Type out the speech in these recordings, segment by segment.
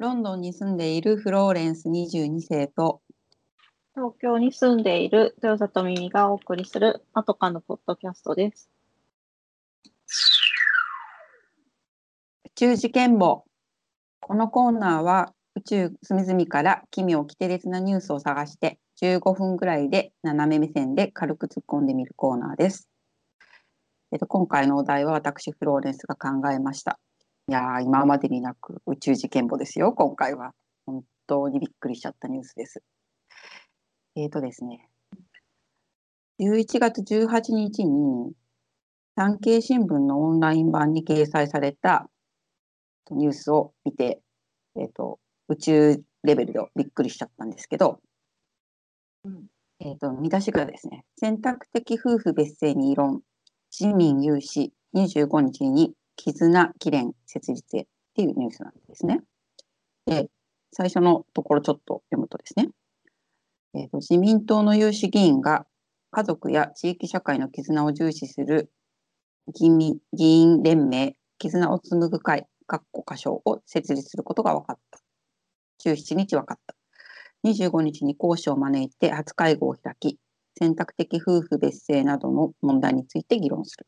ロンドンに住んでいるフローレンス22世と東京に住んでいる豊里耳がお送りするまとかのポッドキャストです。宇宙事件簿このコーナーは宇宙隅々から奇妙奇天烈なニュースを探して15分ぐらいで斜め目線で軽く突っ込んでみるコーナーです。えっと、今回のお題は私フローレンスが考えました。いや今までになく宇宙事件簿ですよ今回は。本当にびっくりしちゃったニュースです。えーとですね。11月18日に産経新聞のオンライン版に掲載されたニュースを見て、えー、と宇宙レベルでびっくりしちゃったんですけど、うんえー、と見出しがですね選択的夫婦別姓に異論。自民有志25日に絆記念設立へっていうニュースなんですね。で最初のところちょっと読むとですね、えー、と自民党の有志議員が家族や地域社会の絆を重視する議議員連盟絆を紡ぐ会括弧歌唱を設立することが分かった。17日分かった。25日に講師を招いて初会合を開き、選択的夫婦別姓などの問題について議論する。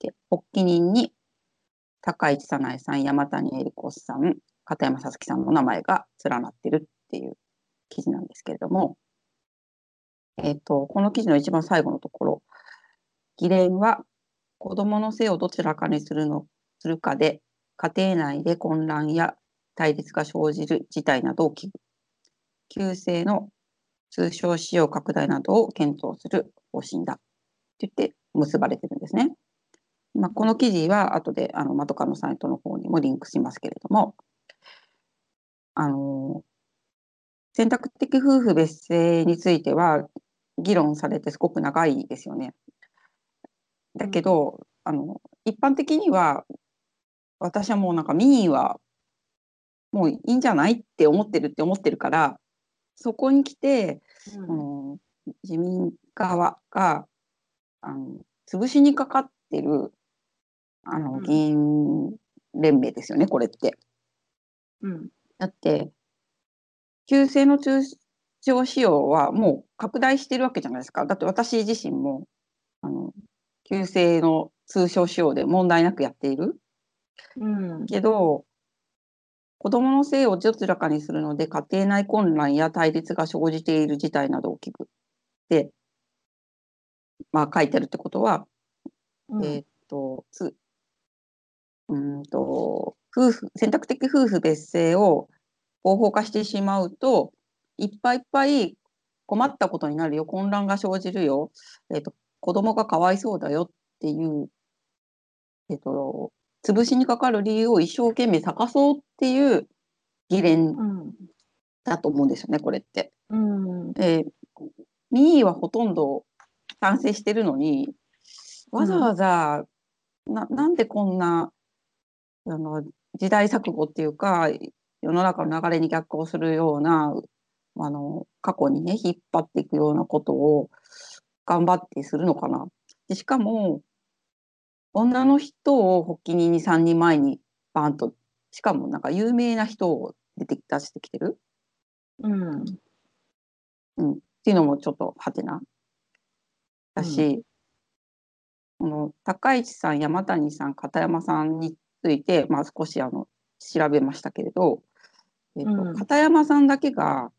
で発起人に高市早苗さん、山谷恵理子さん、片山さつきさんの名前が連なってるっていう記事なんですけれども、えっ、と、この記事の一番最後のところ、議連は子どもの性をどちらかにするのするかで、家庭内で混乱や対立が生じる事態などを危惧。旧姓の通称使用拡大などを検討する方針だ。って言って結ばれてるんですね。まあ、この記事は後であのマトカのサイトの方にもリンクしますけれども、あの選択的夫婦別姓については議論されてすごく長いですよね。だけど、あの一般的には私はもうなんか民意はもういいんじゃないって思ってるって思ってるからそこに来て、うん自民側があの潰しにかかってるあのうん。議員連盟ですよね、これって。うん。だって旧姓の通称使用はもう拡大してるわけじゃないですか。だって私自身もあの旧姓の通称使用で問題なくやっている。うん。けど子どもの性をどちらかにするので家庭内混乱や対立が生じている事態などを危惧で、まあ、書いてあるってことは、うん。えーっとつうーんと夫婦選択的夫婦別姓を合法化してしまうといっぱいいっぱい困ったことになるよ混乱が生じるよ、えーっと子供がかわいそうだよっていう、えーっと潰しにかかる理由を一生懸命探そうっていう議連うんだと思うんですよねこれって。うん。で民意はほとんど賛成してるのにわざわざ、ななんでこんなあの時代錯誤っていうか世の中の流れに逆行するようなあの過去にね引っ張っていくようなことを頑張ってするのかな。でしかも女の人を発起人に3人前にバンとしかもなんか有名な人を出て出してきてる。うんっていうのもちょっとはてなだし、この高市さん山谷さん片山さんについて、まあ、少しあの調べましたけれど、えっとうん片山さんだけが、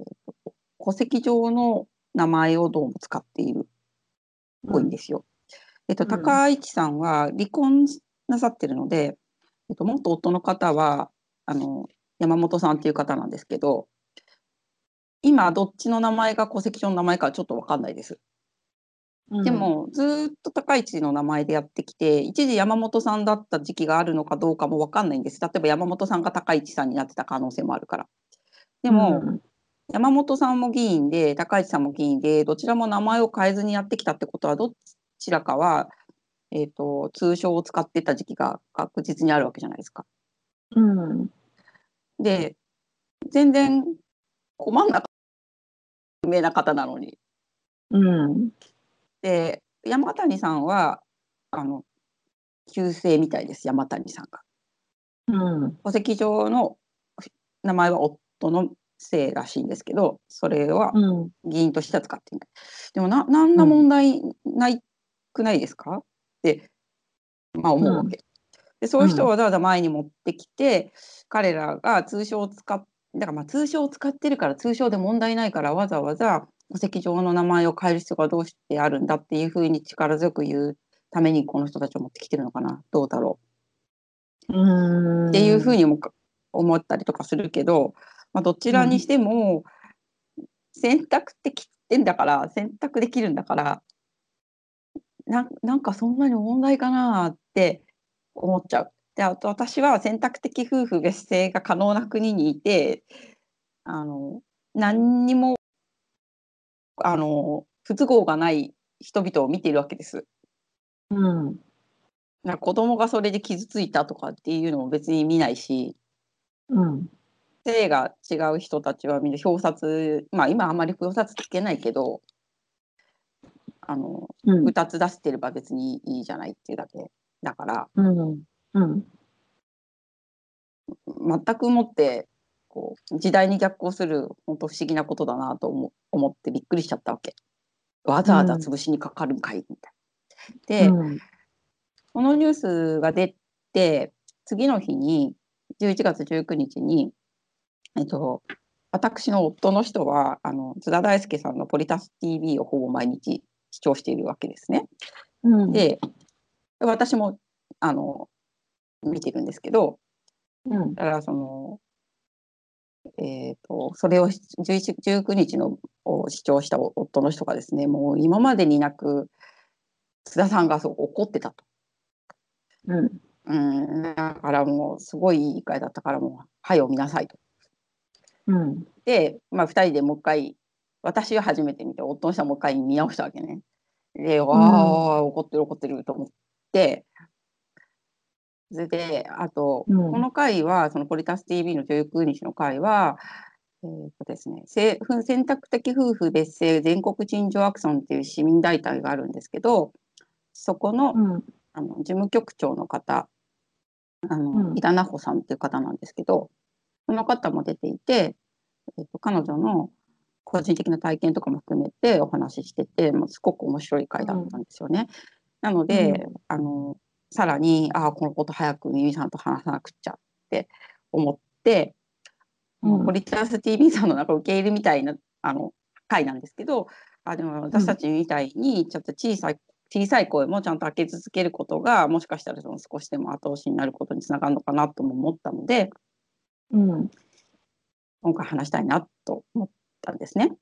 えっと戸籍上の名前をどうも使っているっぽいんですよ。えっと、うん高市さんは離婚なさってるので、えっと、元夫の方はあの山本さんっていう方なんですけど今どっちの名前が戸籍上の名前かはちょっと分かんないです。うんでもずーっと高市の名前でやってきて一時山本さんだった時期があるのかどうかも分かんないんです例えば山本さんが高市さんになってた可能性もあるから。でも、うん山本さんも議員で高市さんも議員でどちらも名前を変えずにやってきたってことはどちらかは、えー、と通称を使ってた時期が確実にあるわけじゃないですか。うんで全然困んなかった有名な方なのに。うんで山谷さんはあの旧姓みたいです山谷さんが。うん戸籍上の名前は夫の姓らしいんですけどそれはうん。議員としては使っていない。でもな何ら問題ないくないですか？って、まあ、思うわけ。でそういう人をわざわざ前に持ってきて、彼らが通称を使っだからまあ通称を使ってるから通称で問題ないからわざわざ戸籍上の名前を変える必要がどうしてあるんだっていうふうに力強く言うためにこの人たちを持ってきてるのかなどうだろううん。っていうふうに。も思ったりとかするけど、まあ、どちらにしても選択的ってんだから選択できるんだからななんかそんなに問題かなって思っちゃう。であと私は選択的夫婦別姓が可能な国にいてあの何にもあの不都合がない人々を見ているわけです。うん。なんか子供がそれで傷ついたとかっていうのも別に見ないしうん。性が違う人たちはみんな表札まあ今あんまり表札つけないけどあのうん。2つ出してれば別にいいじゃないっていうだけだからうん。うん。全くもってこう時代に逆行する本当不思議なことだなと思思ってびっくりしちゃったわけ。わざわざ潰しにかかるんかいみたいな。で、うん。このニュースが出て次の日に11月19日に、えっと、私の夫の人はあの津田大介さんの「ポリタス TV」をほぼ毎日視聴しているわけですね。うん。で私もあの見てるんですけどうん。だからその、えー、とそれを11 19日のを視聴した夫の人がですねもう今までになく津田さんがすごく怒ってたと。うん。うん、だからもうすごいいい回だったからもう「はいを見なさい」と。うん。で、まあ、2人でもう一回私は初めて見て夫の人はもう一回見直したわけね。でわあ、怒ってる怒ってると思ってそれであと、うんこの回はその「ポリタス TV」の19日の回はえーとですね、せ選択的夫婦別姓全国陳情アクションっていう市民団体があるんですけどそこのうん。あの事務局長の方あの、うん井田奈穂さんっていう方なんですけどその方も出ていて、えっと彼女の個人的な体験とかも含めてお話ししててもうすごく面白い回だったんですよね。なので、うんあのさらにああこのこと早くミミさんと話さなくっちゃって思って、うんポリタス TV さんのなんか受け入れみたいなあの回なんですけどあでも私たちみたいにちょっと小さい小さい声もちゃんと開け続けることがもしかしたらその少しでも後押しになることにつながるのかなとも思ったのでうん。今回話したいなと思ったんですね。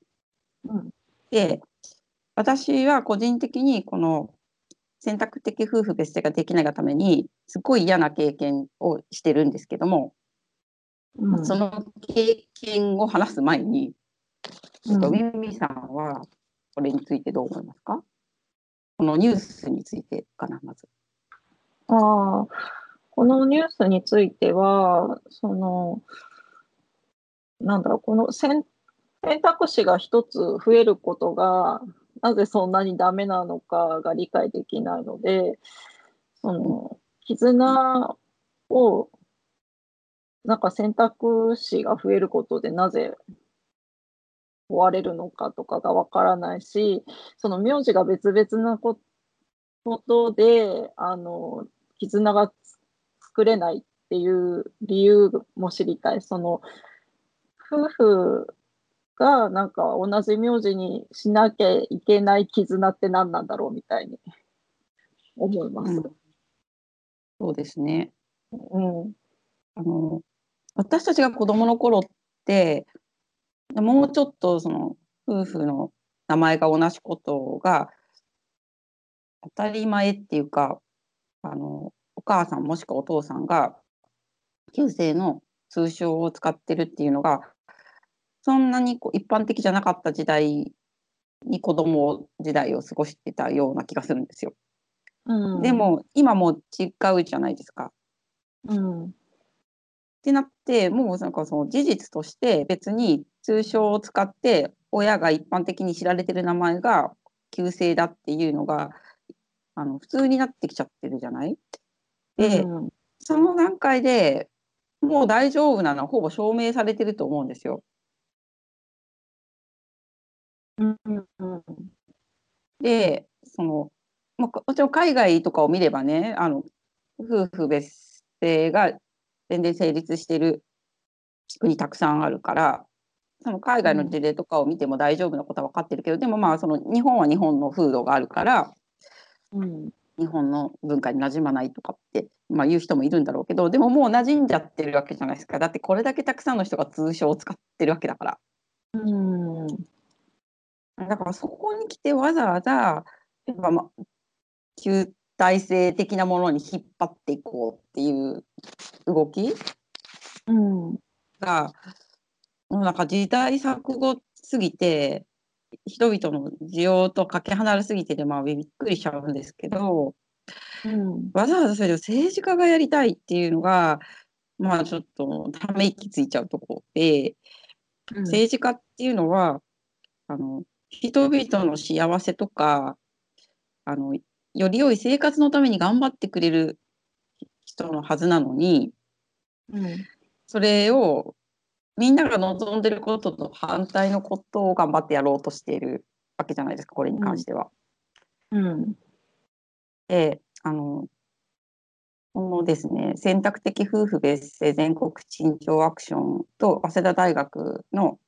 うん。で私は個人的にこの選択的夫婦別姓ができないがためにすごい嫌な経験をしてるんですけども、うん。その経験を話す前に、ちょっとミミさんはこれについてどう思いますか？このニュースについてかなまず。ああ、このニュースについては、その、なんだろう、この選選択肢が一つ増えることが、なぜそんなにダメなのかが理解できないので、その、絆を、なんか選択肢が増えることでなぜ終われるのかとかがわからないし、その名字が別々なことで、あの、絆が作れないっていう理由も知りたい。その、夫婦がなんか同じ名字にしなきゃいけない絆って何なんだろうみたいに思います。うんそうですね。うん。あの私たちが子供の頃ってもうちょっとその夫婦の名前が同じことが当たり前っていうかあのお母さんもしくはお父さんが旧姓の通称を使ってるっていうのがそんなにこう一般的じゃなかった時代に子供時代を過ごしてたような気がするんですよ。うん、で、も今もう違うじゃないですか。うん。ってなってもうなんかその事実として別に通称を使って親が一般的に知られてる名前が旧姓だっていうのがあの普通になってきちゃってるじゃない？で、うん、その段階でもう大丈夫なのはほぼ証明されてると思うんですよ。うんうんうん。で、その、まあ、もちろん海外とかを見ればね、あの、夫婦別姓が全然成立してる国たくさんあるから、その海外の事例とかを見ても大丈夫なことは分かってるけど、でもまあその日本は日本の風土があるからうん。日本の文化に馴染まないとかって、まあ、言う人もいるんだろうけどでももう馴染んじゃってるわけじゃないですか。だってこれだけたくさんの人が通称を使ってるわけだから。うんだからそこに来てわざわざやっぱまあ旧体制的なものに引っ張っていこうっていう動きうん。がもうなんか時代錯誤すぎて人々の需要とかけ離れすぎてでまあびっくりしちゃうんですけどうん。わざわざそれを政治家がやりたいっていうのがまあちょっとため息ついちゃうところで政治家っていうのはあの人々の幸せとかあのより良い生活のために頑張ってくれる人のはずなのにうん。それをみんなが望んでることと反対のことを頑張ってやろうとしているわけじゃないですかこれに関しては。うん。であのこのですね選択的夫婦別姓全国陳情アクションと早稲田大学の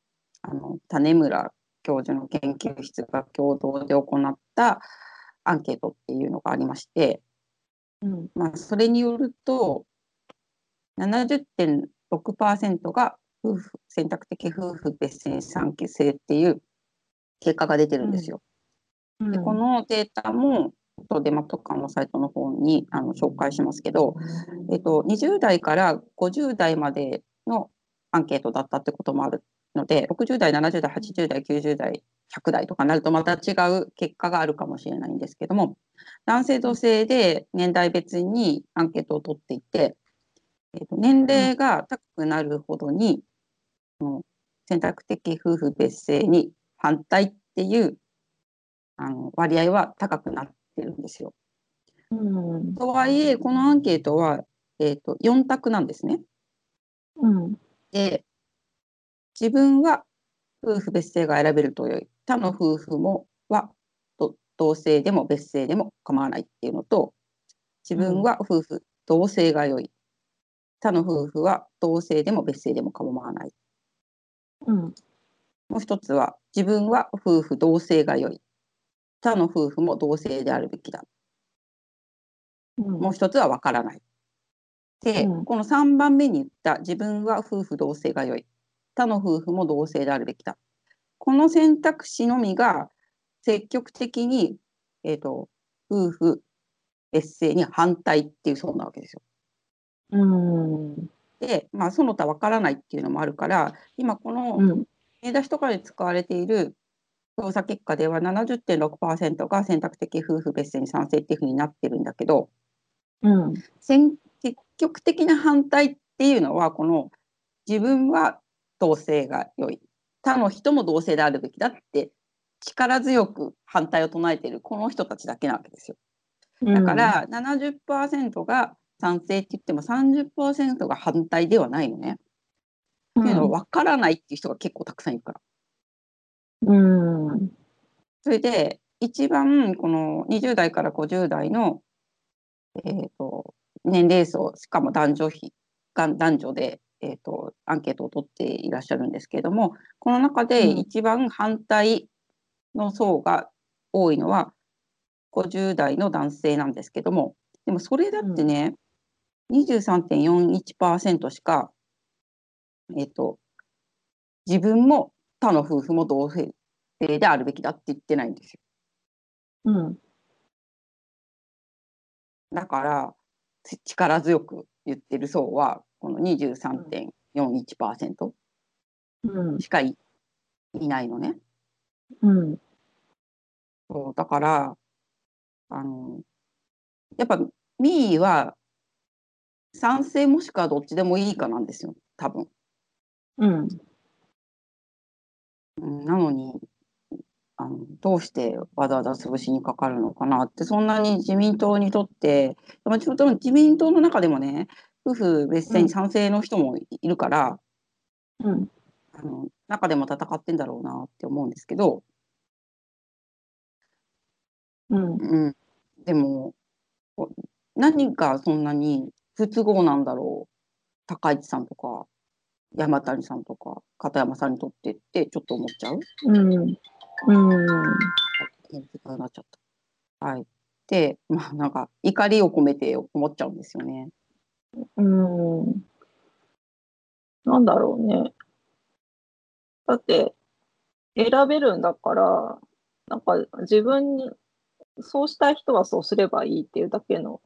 あの種村教授の研究室が共同で行ったアンケートっていうのがありまして、うん。まあ、それによると70.6%が夫婦選択的夫婦別姓に賛成っていう結果が出てるんですよ。でこのデータもとデマとかのサイトの方にあの紹介しますけど、えっと、20代から50代までのアンケートだったってこともあるので60代70代80代90代100代とかになるとまた違う結果があるかもしれないんですけども男性同性で年代別にアンケートを取っていて、えっと、年齢が高くなるほどに、その選択的夫婦別姓に反対っていうあの割合は高くなってるんですよ。うんとはいえこのアンケートは、えー、と4択なんですね。うんで自分は夫婦別姓が選べるとい。う他の夫婦もはと同姓でも別姓でも構わないっていうのと自分は夫婦同姓が良い。他の夫婦は同姓でも別姓でも構わない。うん。もう一つは自分は夫婦同姓が良い。他の夫婦も同姓であるべきだ。うん。もう一つは分からない。で、うん。この3番目に言った自分は夫婦同姓が良い。他の夫婦も同姓であるべきだ。この選択肢のみが積極的に、えー、と夫婦別姓に反対っていうそうなわけですよ。うんで、まあ、その他分からないっていうのもあるから今このうん見出しとかで使われている調査結果では70.6%が選択的夫婦別姓に賛成っていうふうになってるんだけど、うん積極的な反対っていうのはこの自分は同性が良い他の人も同性であるべきだって力強く反対を唱えているこの人たちだけなわけですよ。だから70%が賛成って言っても30%が反対ではないのね。うんっていうのは分からないっていう人が結構たくさんいるから。うんそれで一番この20代から50代の、えー、と年齢層しかも男女比が男女で、えー、とアンケートを取っていらっしゃるんですけれどもこの中でうん。一番反対の層が多いのは50代の男性なんですけどもでもそれだってね、23.41%しか、えー、と自分も他の夫婦も同性であるべきだって言ってないんですよ。うん。だからつ力強く言ってる層はこの23.41%うん。しかいいないのね。うん。そうだからあのやっぱミーは賛成もしくはどっちでもいいかなんですよ。多分。うん。うんなのにあのどうしてわざわざ潰しにかかるのかなってそんなに自民党にとって自民党の中でもね夫婦別姓に賛成の人もいるから、うん。あの中でも戦ってんだろうなって思うんですけど、うん。うん、でも何がそんなに不都合なんだろう高市さんとか山谷さんとか片山さんにとってってちょっと思っちゃう？うん。うん。なっちゃった。はい。で、まあなんか怒りを込めて思っちゃうんですよね。うん。なんだろうね。だって、選べるんだから、なんか自分に、そうしたい人はそうすればいいっていうだけの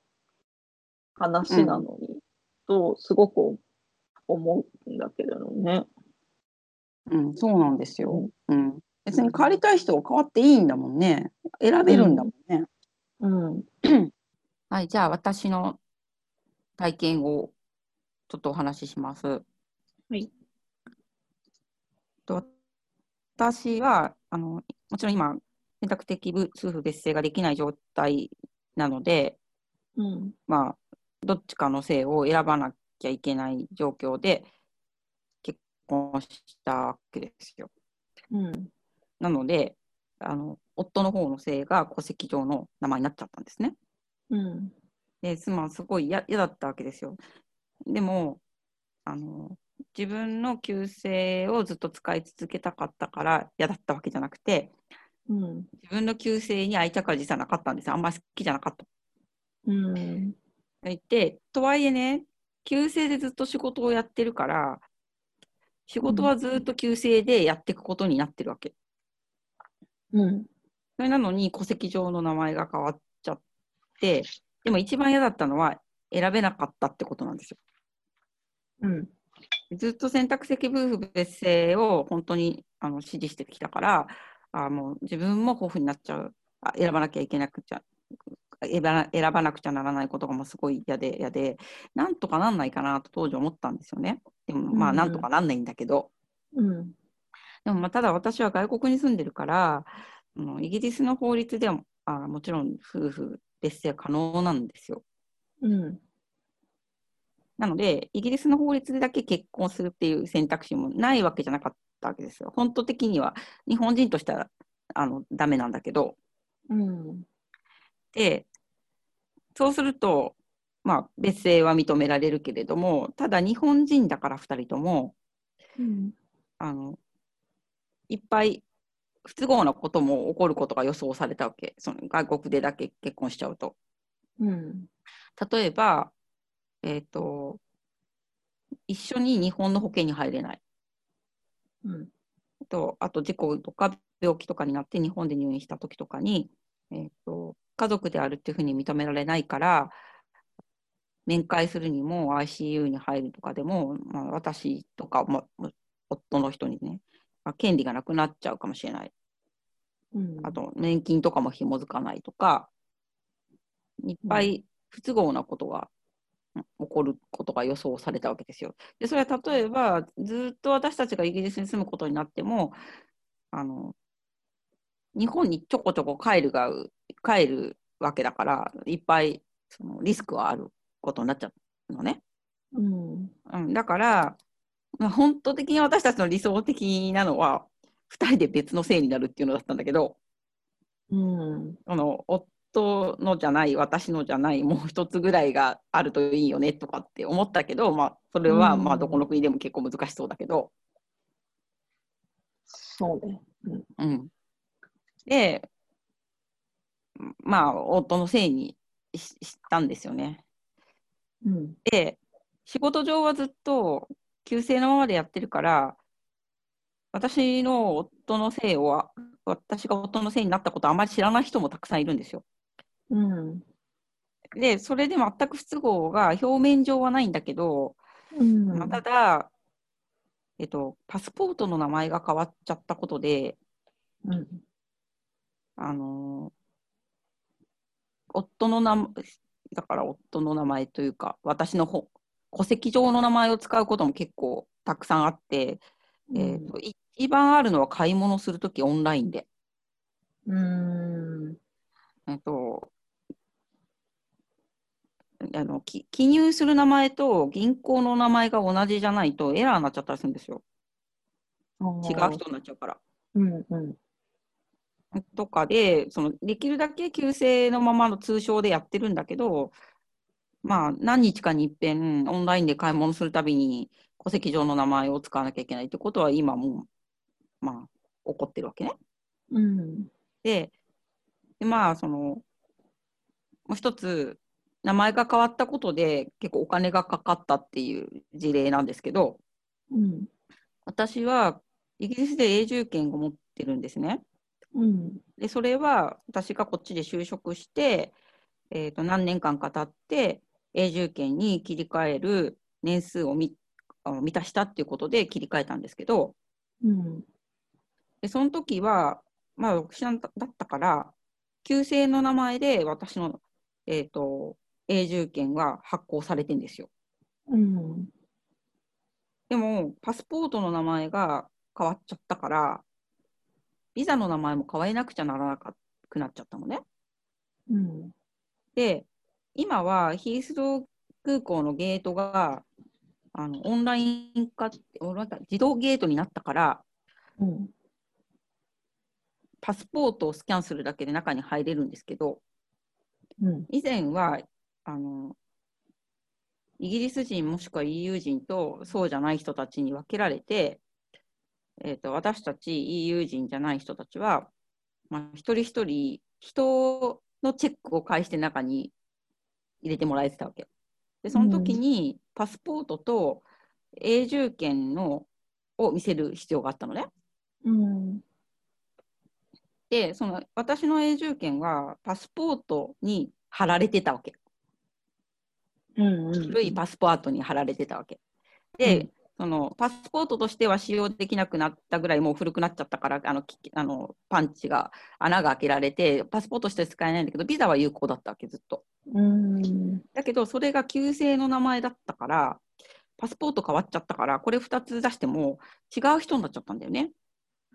話なのに、と、すごく思うんだけどね。うん、そうなんですよ。うん。別に変わりたい人は変わっていいんだもんね。選べるんだもんね。うん。はい、じゃあ私の体験をちょっとお話しします。はい。と私はあのもちろん今選択的夫婦別姓ができない状態なので、うん。まあどっちかの姓を選ばなきゃいけない状況で結婚したわけですよ。うん。なのであの夫の方の姓が戸籍上の名前になっちゃったんですね。うん。で、妻はすごい嫌嫌だったわけですよ。でも、あの、自分の旧姓をずっと使い続けたかったから嫌だったわけじゃなくて、うん。自分の旧姓に愛着は実はなかったんですよ。あんまり好きじゃなかった。うん。言って、とはいえね、旧姓でずっと仕事をやってるから、仕事はずっと旧姓でやっていくことになってるわけ。うん。それなのに戸籍上の名前が変わっちゃって、でも一番嫌だったのは選べなかったってことなんですよ。うん。ずっと選択的夫婦別姓を本当にあの支持してきたから、あもう自分も豊富になっちゃう、あ選ばなきゃいけなくちゃ選ばな、選ばなくちゃならないことがもうすごい嫌で嫌で、なんとかなんないかなと当時思ったんですよね。でもまあうんなんとかなんないんだけど、うん。でもまあただ私は外国に住んでるから、あのイギリスの法律ではあもちろん夫婦別姓可能なんですよ。うん。なので、イギリスの法律でだけ結婚するっていう選択肢もないわけじゃなかったわけですよ。本当的には日本人としてはあのダメなんだけど、うん。で、そうすると、まあ、別姓は認められるけれども、ただ日本人だから2人とも、うん。あのいっぱい不都合なことも起こることが予想されたわけ、その外国でだけ結婚しちゃうと。うん。例えば、えっ、と、一緒に日本の保険に入れない。うん。とあと事故とか病気とかになって日本で入院した時とかに、えー、と家族であるっていうふうに認められないから面会するにも ICU に入るとかでも、まあ、私とか、まあ、夫の人にね、まあ、権利がなくなっちゃうかもしれないうん。あと年金とかも紐づかないとかいっぱい不都合なことがうん起こることが予想されたわけですよ。でそれは例えばずっと私たちがイギリスに住むことになってもあの日本にちょこちょこ帰るが帰るわけだからいっぱいそのリスクはあることになっちゃうのね。うん。うん、だから、まあ、本当的に私たちの理想的なのは2人で別の姓になるっていうのだったんだけどうん。あの夫のじゃない私のじゃないもう一つぐらいがあるといいよねとかって思ったけど、まあ、それはうんまあどこの国でも結構難しそうだけど、そうね。うん。うん、でまあ夫のせいにししたんですよね。うん。で仕事上はずっと旧姓のままでやってるから私の夫の姓を私が夫の姓になったことあまり知らない人もたくさんいるんですよ。うん。でそれで全く不都合が表面上はないんだけど、うん。まあただ、えっと、パスポートの名前が変わっちゃったことで、うん。あのー夫の名前、だから夫の名前というか、私のほ戸籍上の名前を使うことも結構たくさんあって、えっと一番あるのは買い物するときオンラインで。うん。えっと、あのき記入する名前と銀行の名前が同じじゃないとエラーになっちゃったりするんですよ。違う人になっちゃうから。うんうん。とかで、そのできるだけ旧姓のままの通称でやってるんだけど、まあ、何日かに一遍オンラインで買い物するたびに戸籍上の名前を使わなきゃいけないってことは今もう、まあ、起こってるわけね。うん。で、でまあ、その、もう一つ、名前が変わったことで結構お金がかかったっていう事例なんですけど、うん。私はイギリスで永住権を持ってるんですね。うん。で、それは私がこっちで就職して、えーと何年間か経って永住権に切り替える年数を満たしたっていうことで切り替えたんですけど、うん。でその時は、まあ、独身だったから、旧姓の名前で私の、えー、と永住権は発行されてんですよ。うん。でも、パスポートの名前が変わっちゃったから、ビザの名前も変えなくちゃならなくなっちゃったのね。うん。で、今はヒースロー空港のゲートがあのオンライン化、オンライン化自動ゲートになったから、うん。パスポートをスキャンするだけで中に入れるんですけど、うん。以前はあのイギリス人もしくは EU 人とそうじゃない人たちに分けられて、えー、と私たち EU 人じゃない人たちは、まあ、一人一人人のチェックを介して中に入れてもらえてたわけ。でその時にパスポートと永住権のを見せる必要があったのね。うん。でその私の永住権はパスポートに貼られてたわけ。うん。古いパスポートに貼られてたわけ。で、そのパスポートとしては使用できなくなったぐらいもう古くなっちゃったからあのきあのパンチが穴が開けられてパスポートとして使えないんだけどビザは有効だったわけずっと。うん。だけどそれが旧姓の名前だったからパスポート変わっちゃったからこれ2つ出しても違う人になっちゃったんだよね。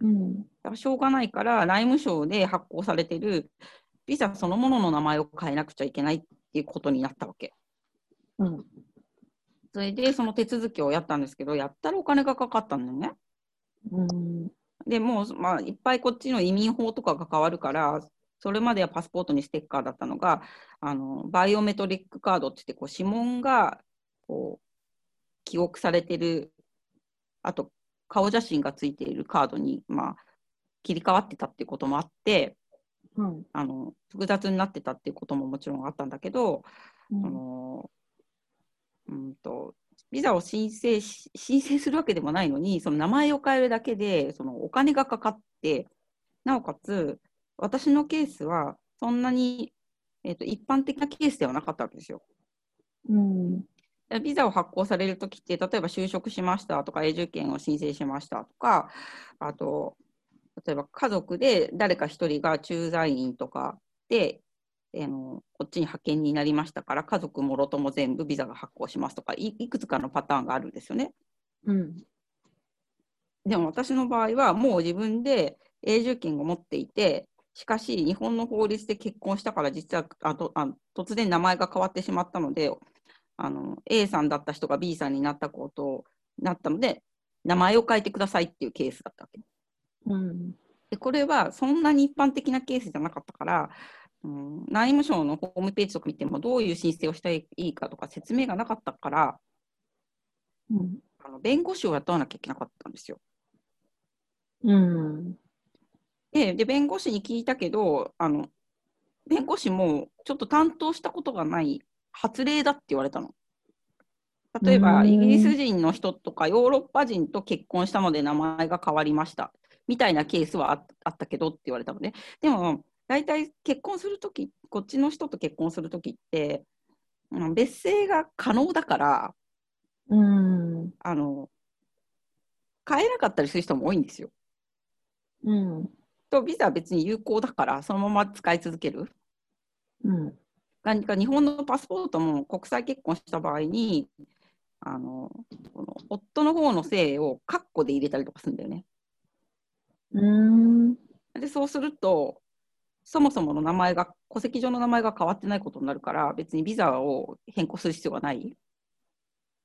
うん。だからしょうがないから内務省で発行されてるビザそのものの名前を変えなくちゃいけないっていうことになったわけ。うん。それでその手続きをやったんですけど、やったらお金がかかったんだよね。うん。でもう、まあ、いっぱいこっちの移民法とかが変わるから、それまではパスポートにステッカーだったのが、あのバイオメトリックカードって言ってこう、指紋がこう記憶されてる、あと顔写真がついているカードに、まあ、切り替わってたっていうこともあって、うん。あの複雑になってたっていうことももちろんあったんだけど、うんあのうんとビザを申請し申請するわけでもないのに、その名前を変えるだけでそのお金がかかって、なおかつ、私のケースはそんなに、えー、と一般的なケースではなかったわけですよ。うん。でビザを発行されるときって、例えば就職しましたとか、永住権を申請しましたとか、あと、例えば家族で誰か一人が駐在員とかで、あのこっちに派遣になりましたから、家族もろとも全部ビザが発行しますとかい、いくつかのパターンがあるんですよね。うん。でも私の場合は、もう自分で永住権を持っていて、しかし、日本の法律で結婚したから、実はあとあ突然名前が変わってしまったのであの、A さんだった人が B さんになったことになったので、名前を変えてくださいっていうケースだったわけ。うん。でこれはそんなに一般的なケースじゃなかったから、うん、内務省のホームページとか見ても、どういう申請をしたらいいかとか説明がなかったから、うん。あの弁護士を雇わなきゃいけなかったんですよ。うん。でで、弁護士に聞いたけど、あの弁護士もちょっと担当したことがない発令だって言われたの。例えば、うんイギリス人の人とかヨーロッパ人と結婚したので名前が変わりましたみたいなケースはああったけどって言われたのね。でも、大体結婚するとき、こっちの人と結婚するときって、うん別姓が可能だから、うん。あの変えなかったりする人も多いんですよ。うん。と、ビザは別に有効だから、そのまま使い続ける。うん。何か日本のパスポートも国際結婚した場合に、あのこの夫の方の姓をカッコで入れたりとかするんだよね。うん。で、そうすると、そもそもの名前が、戸籍上の名前が変わってないことになるから、別にビザを変更する必要がない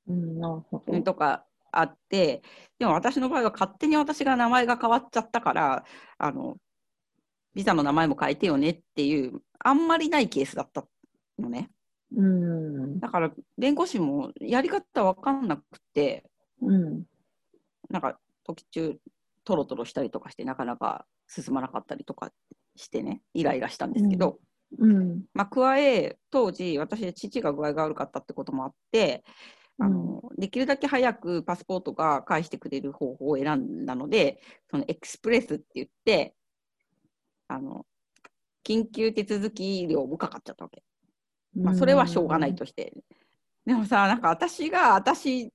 うん、なるほど。とかあって、でも私の場合は勝手に私が名前が変わっちゃったから、あの、ビザの名前も変えてよねっていう、あんまりないケースだったのね。うん。だから、弁護士もやり方わかんなくて、うん。なんか、時中、トロトロしたりとかして、なかなか進まなかったりとかしてね、イライラしたんですけど、うん。まあ、加え、当時、私、父が具合が悪かったってこともあって、あのできるだけ早くパスポートが返してくれる方法を選んだので、そのエクスプレスって言って、あの緊急手続き料もかかっちゃったわけ。まあ、それはしょうがないとして。でもさ、なんか私が私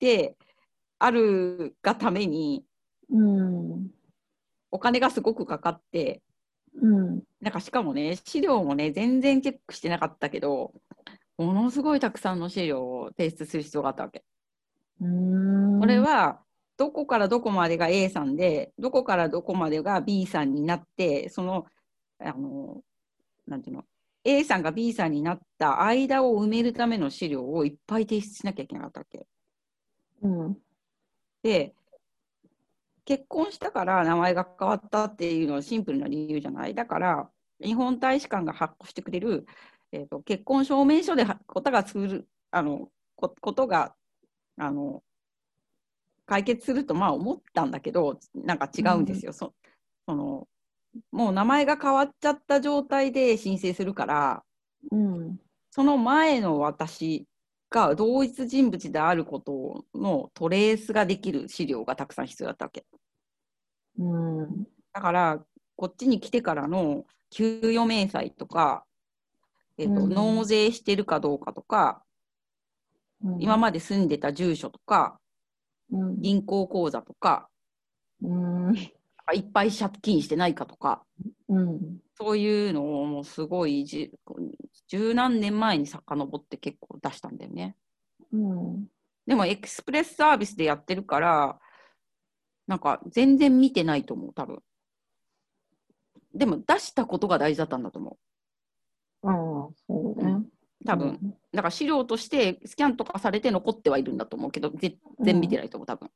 であるがために、うん。お金がすごくかかって、うん。なんかしかもね、資料もね、全然チェックしてなかったけど、ものすごいたくさんの資料を提出する必要があったわけ。うん。これは、どこからどこまでが A さんで、どこからどこまでが B さんになって、その、あの、なんていうの、A さんが B さんになった間を埋めるための資料をいっぱい提出しなきゃいけなかったわけ。うん。で、結婚したから名前が変わったっていうのはシンプルな理由じゃない？だから、日本大使館が発行してくれる、えーと結婚証明書ではことがするあのこことがあの解決するとまあ思ったんだけど、なんか違うんですよ。そそのもう名前が変わっちゃった状態で申請するから、うん。その前の私が同一人物であることのトレースができる資料がたくさん必要だったわけ。うん。だから、こっちに来てからの給与明細とか、えっとうん納税してるかどうかとか、今まで住んでた住所とか、うん。銀行口座とか、うん。いっぱい借金してないかとか、うん。そういうのをもうすごいじ十何年前に遡って結構出したんだよね。うん。でもエクスプレスサービスでやってるから、なんか全然見てないと思う、多分。でも出したことが大事だったんだと思ああ、そうね。う。多分。だから資料としてスキャンとかされて残ってはいるんだと思うけど、全然見てないと思う、多分。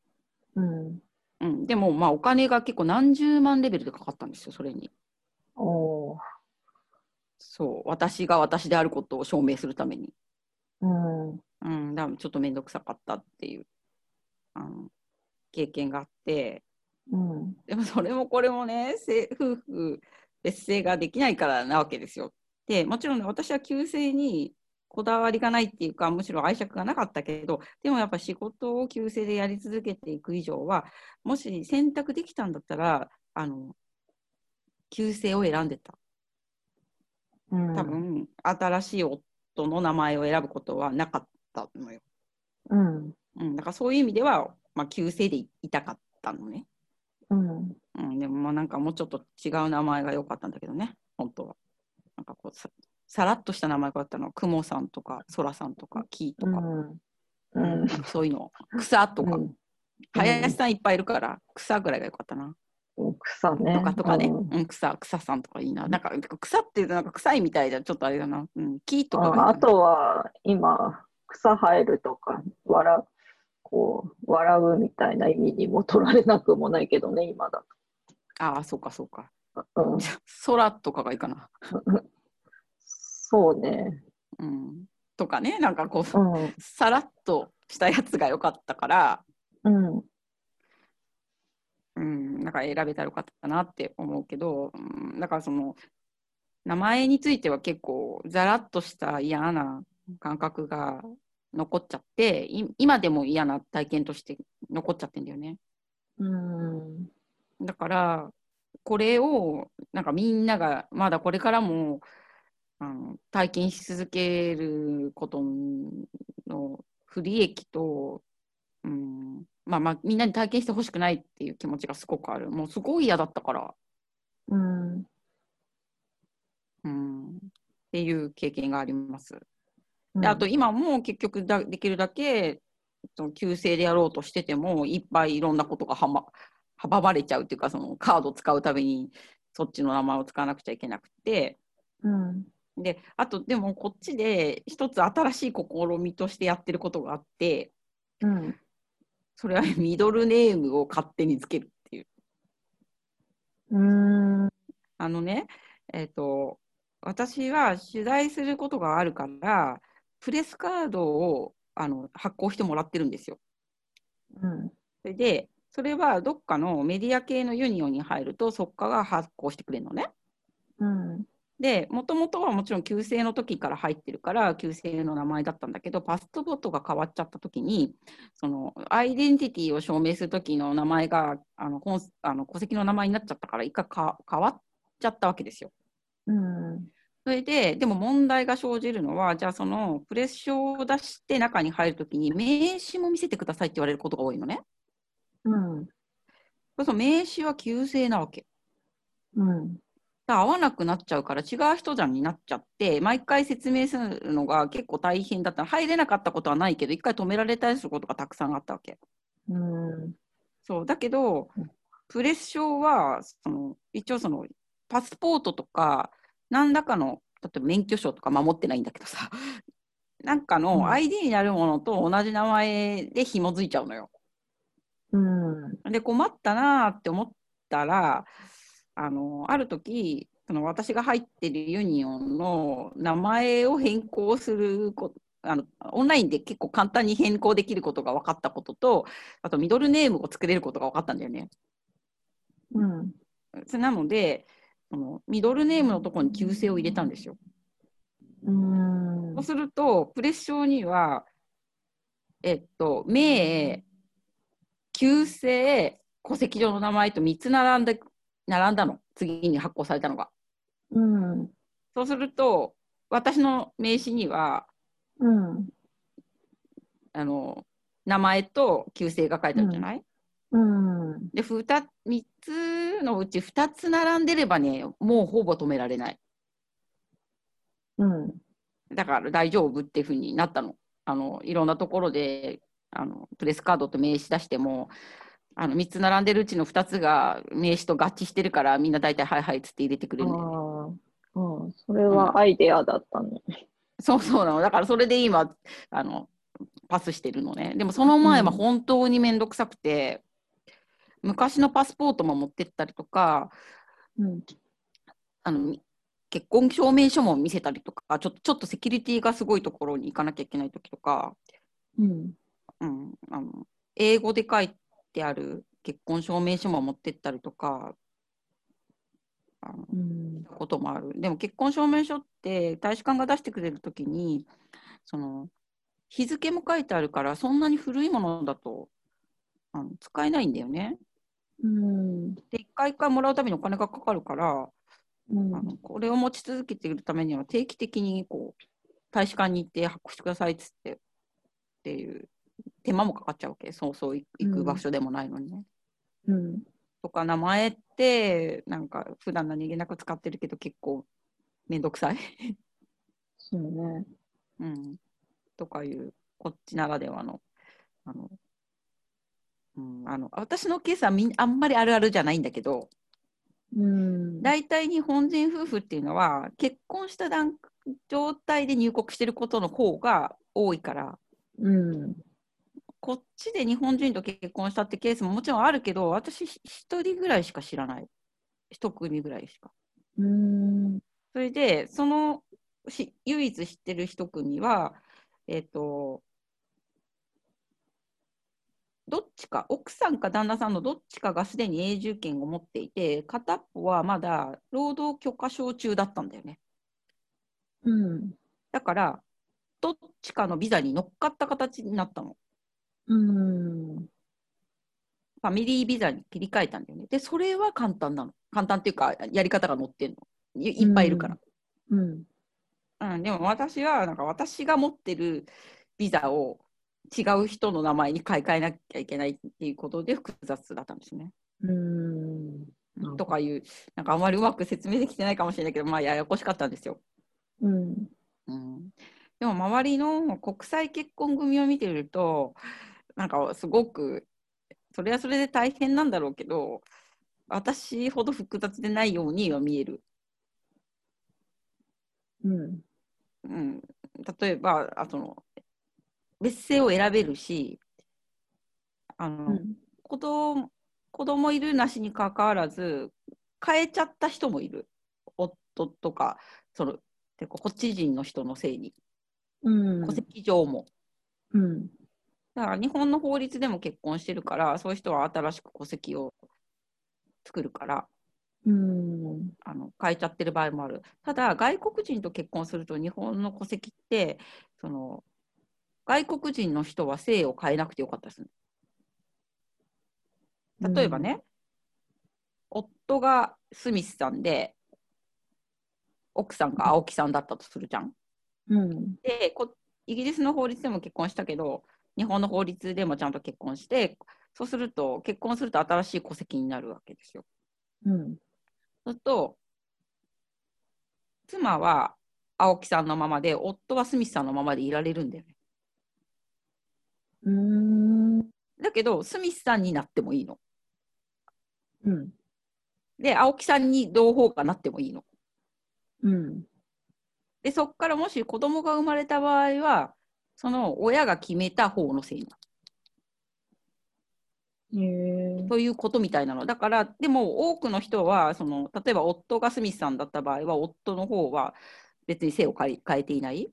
うん。うん。でもまあお金が結構何十万レベルでかかったんですよ、それに。おーそう。私が私であることを証明するために。うん。うん。だからちょっとめんどくさかったっていう、あの、経験があって、うん。でもそれもこれもね、せ夫婦別姓ができないからなわけですよ。で、もちろんね私は旧姓にこだわりがないっていうか、むしろ愛着がなかったけど、でもやっぱ仕事を旧姓でやり続けていく以上は、もし選択できたんだったら、あの、旧姓を選んでた。うん。多分、新しい夫の名前を選ぶことはなかったのよ。うん。うん、だからそういう意味では、まあ、旧姓でいいたかったのね。うん。うん、でもまあなんかもうちょっと違う名前が良かったんだけどね、本当は。なんかこうささらっとした名前があったのは、くもさんとか、そらさんとか、きとか、うん。うん。そういうの、草とか、うん林さんいっぱいいるから、草ぐらいが良かったな。草ね。とかとかね、うんうん、草、草さんとかいいな。なんか草っていうとなんか臭いみたいじゃちょっとあれだな。うん、木とかああとは今草生えるとか笑うこう笑うみたいな意味にも取られなくもないけどね今だああ、そうかそうか。と、うん、空とかがいいかな。そうねうん。とかね、なんかこう、うんさらっとしたやつが良かったから、うんうん、なんか選べたらよかったなって思うけど、うん、だからその名前については結構ざらっとした嫌な感覚が残っちゃってい今でも嫌な体験として残っちゃってんだよね。うん。だからこれをなんかみんながまだこれからもあの体験し続けることの不利益と、うん、まあまあみんなに体験してほしくないっていう気持ちがすごくある。もうすごい嫌だったから、うん。うん、っていう経験があります。うん。であと今も結局だできるだけ旧姓でやろうとしててもいっぱいいろんなことがはま阻まれちゃうっていうかそのカード使うたびにそっちの名前を使わなくちゃいけなくて。うん。であとでもこっちで一つ新しい試みとしてやってることがあって。うん。それはミドルネームを勝手につけるっていううん。あのねえっ、と私は取材することがあるからプレスカードをあの発行してもらってるんですよ。うん。それでそれはどっかのメディア系のユニオンに入るとそこから発行してくれるのね。うん。で、もともとはもちろん旧姓の時から入ってるから、旧姓の名前だったんだけど、パスポートが変わっちゃった時に、そのアイデンティティを証明する時の名前があの本あの戸籍の名前になっちゃったから、一回か変わっちゃったわけですよ。うん。それで、でも問題が生じるのは、じゃあそのプレッションを出して中に入るときに、名刺も見せてくださいって言われることが多いのね。うん。そ名刺は旧姓なわけ。うん。合わなくなっちゃうから違う人じゃんになっちゃって毎回説明するのが結構大変だった。入れなかったことはないけど一回止められたりすることがたくさんあったわけ。うん。そう。だけどうんプレッションはその一応そのパスポートとか何らかの例えば免許証とか守ってないんだけどさ なんかうん。の ID になるものと同じ名前で紐づいちゃうのよ。うん。で困ったなーって思ったらあのある時その私が入ってるユニオンの名前を変更するこあのオンラインで結構簡単に変更できることが分かったこととあとミドルネームを作れることが分かったんだよね。うん。それなのでそのミドルネームのところに旧姓を入れたんですよ。うんそうするとプレッションにはえっと名旧姓戸籍上の名前と3つ並んで並んだの次に発行されたのが。うん。そうすると私の名刺にはうん。あの名前と旧姓が書いてあるじゃない、うん。で 2, 3つのうち2つ並んでればねもうほぼ止められないうん。だから大丈夫っていうふうになったのあのいろんなところであのプレスカードと名刺出してもあの3つ並んでるうちの2つが名刺と合致してるからみんな大体はいはいっつって入れてくれるんだよね。それはアイデアだったね。そうそうなの。だからそれで今、あの、パスしてるのね。でもその前はうん本当にめんどくさくて、昔のパスポートも持ってったりとか、うん。あの、み結婚証明書も見せたりとか、ちょっとちょっとセキュリティがすごいところに行かなきゃいけない時とか、うん。うん、あの英語で書いてある結婚証明書も持ってったりとか、あのうん。こともある。でも結婚証明書って大使館が出してくれるときにその日付も書いてあるからそんなに古いものだとあの使えないんだよね。うん。で一回一回もらうためにお金がかかるから、うんあのこれを持ち続けているためには定期的にこう大使館に行って発行してくださいっつってっていう手間もかかっちゃうわけそうそう行行く場所でもないのにね。うん。とか名前ってなんか普段何気なく使ってるけど結構めんどくさい。そうね。うん、とかいうこっちならではのあの、うん、あの私のケースはみんあんまりあるあるじゃないんだけどうん。大体日本人夫婦っていうのは結婚した段状態で入国してることの方が多いからうん。こっちで日本人と結婚したってケースももちろんあるけど私ひ一人ぐらいしか知らない一組ぐらいしか。うん。それで、そのし唯一知ってる一組は、えっ、と、どっちか、奥さんか旦那さんのどっちかがすでに永住権を持っていて、片っぽはまだ労働許可証中だったんだよね。うん。だから、どっちかのビザに乗っかった形になったの。うん。ファミリービザに切り替えたんだよね。で、それは簡単なの。簡単っていうか、やり方が載ってんの。いいっぱいいるから。うん。うん、でも私はなんか私が持ってるビザを違う人の名前に買い替えなきゃいけないっていうことで複雑だったんですね。うん。うんとかいうなんかあまりうまく説明できてないかもしれないけどまあややこしかったんですよ。うん。うん、でも周りの国際結婚組を見てるとなんかすごくそれはそれで大変なんだろうけど私ほど複雑でないようには見える。うん。うん、例えばあその別姓を選べるしあの、うん。子供子供いるなしにかかわらず変えちゃった人もいる夫とかそのてかこっち人の人のせいにうん。戸籍上も、うん。だから日本の法律でも結婚してるからそういう人は新しく戸籍を作るからうん。あの変えちゃってる場合もあるただ外国人と結婚すると日本の戸籍ってその外国人の人は姓を変えなくてよかったりする例えばね、夫がスミスさんで奥さんが青木さんだったとするじゃん。うん。でこイギリスの法律でも結婚したけど日本の法律でもちゃんと結婚してそうすると結婚すると新しい戸籍になるわけですよ。うん。そうすると妻は青木さんのままで夫はスミスさんのままでいられるんだよね。うん。だけどスミスさんになってもいいの。うん。で青木さんに同胞がなってもいいの。うん。でそこからもし子供が生まれた場合はその親が決めた方のせいになる。ということみたいなのだからでも多くの人はその例えば夫がスミスさんだった場合は夫の方は別に姓を変え変えていない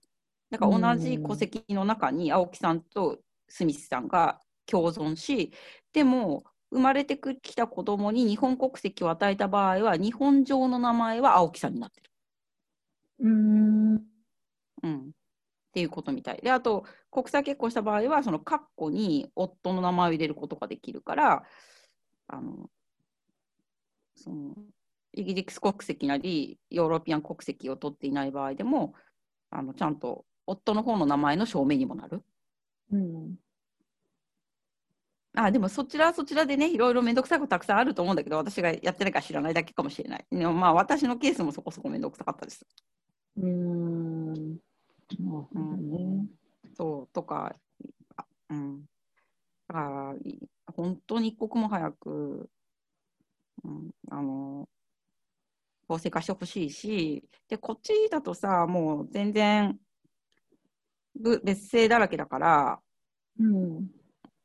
だから同じ戸籍の中に青木さんとスミスさんが共存しでも生まれてきた子供に日本国籍を与えた場合は日本上の名前は青木さんになってる。うん。うん、っていうことみたい。で、あと、国際結婚した場合は、その括弧に夫の名前を入れることができるから、あのそのイギリス国籍なり、ヨーロピアン国籍を取っていない場合でも、あのちゃんと夫の方の名前の証明にもなる。うん。あでもそちらはそちらでね、いろいろめんどくさいことたくさんあると思うんだけど、私がやってないから知らないだけかもしれない。でもまあ、私のケースもそこそこめんどくさかったです。うん。なるほどね。そうとか、あうん、だからい本当に一刻も早く、うん、あの法制化してほしいしでこっちだとさもう全然ぶ別姓だらけだからうん。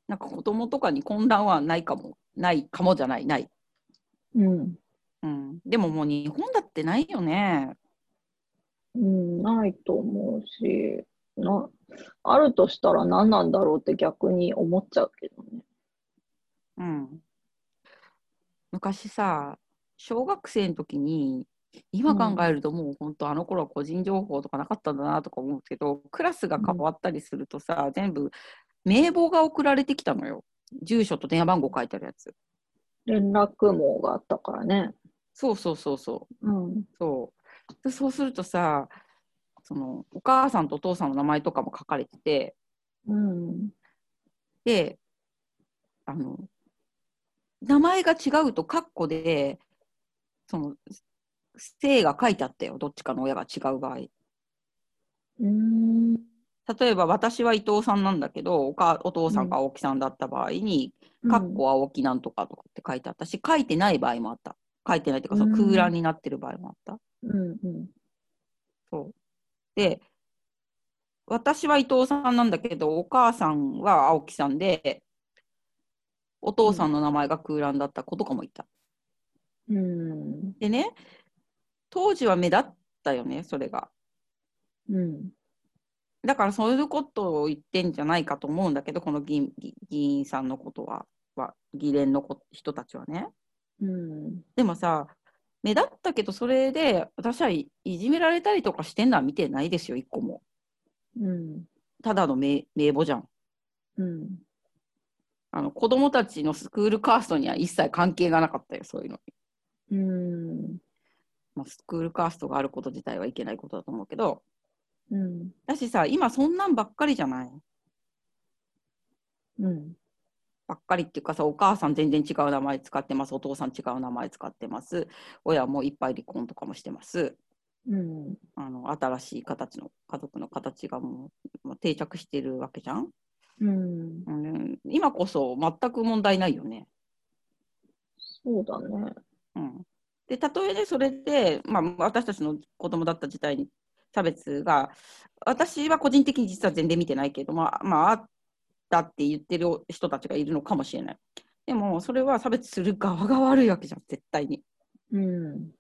なんか子供とかに混乱はないかもないかもじゃないない、うん。うん、でももう日本だってないよねうん、ないと思うし、な、あるとしたら何なんだろうって逆に思っちゃうけどね。うん。昔さ小学生の時に今考えるともう本当あの頃は個人情報とかなかったんだなとか思うけどクラスが変わったりするとさ、全部名簿が送られてきたのよ。住所と電話番号書いてあるやつ。連絡網があったからね。そうそうそうそう。うん。そう。でそうするとさそのお母さんとお父さんの名前とかも書かれてて。うん。であの名前が違うとカッコでその姓が書いてあったよ。どっちかの親が違う場合。うん。例えば私は伊藤さんなんだけどおかお父さんが青木さんだった場合に「カッコ青木なんとか」とかって書いてあったし書いてない場合もあった。書いてないっていうかその空欄になってる場合もあった、うん。うん。そうで私は伊藤さんなんだけどお母さんは青木さんでお父さんの名前が空欄だった子とかもいた、うん。でね当時は目立ったよねそれがうん。だからそういうことを言ってんじゃないかと思うんだけどこの議員議議員さんのことはは議連のこ人たちはねうん。でもさ目立ったけどそれで私はいいじめられたりとかしてんのは見てないですよ一個もうん。ただの名名簿じゃんうん。あの子供たちのスクールカーストには一切関係がなかったよそういうのに、うん。まあ、スクールカーストがあること自体はいけないことだと思うけどうん。だしさ今そんなんばっかりじゃない？うん。ばっかりっていうかさお母さん全然違う名前使ってます。お父さん違う名前使ってます。親もいっぱい離婚とかもしてます。うん。あの新しい形の家族の形がもう定着してるわけじゃん、うん。うん、今こそ全く問題ないよね。そうだね。うん、でたとえねそれで、まあ、私たちの子供だった時代に差別が私は個人的に実は全然見てないけど、まあ、まああったって言ってる人たちがいるのかもしれない。でもそれは差別する側が悪いわけじゃん絶対に。うん。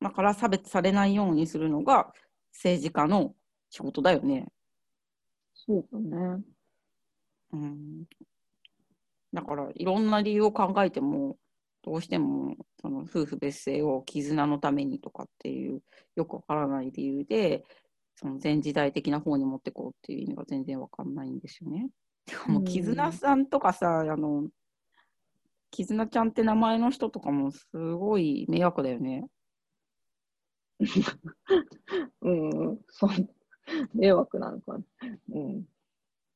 だから差別されないようにするのが政治家の仕事だよね。そうだね。うん、だからいろんな理由を考えてもどうしてもその夫婦別姓を絆のためにとかっていうよくわからない理由でその前時代的な方に持ってこうっていう意味が全然わかんないんですよね。もううん絆さんとかさ、あの絆ちゃんって名前の人とかもすごい迷惑だよね。うん。そう。迷惑なのかな。うん。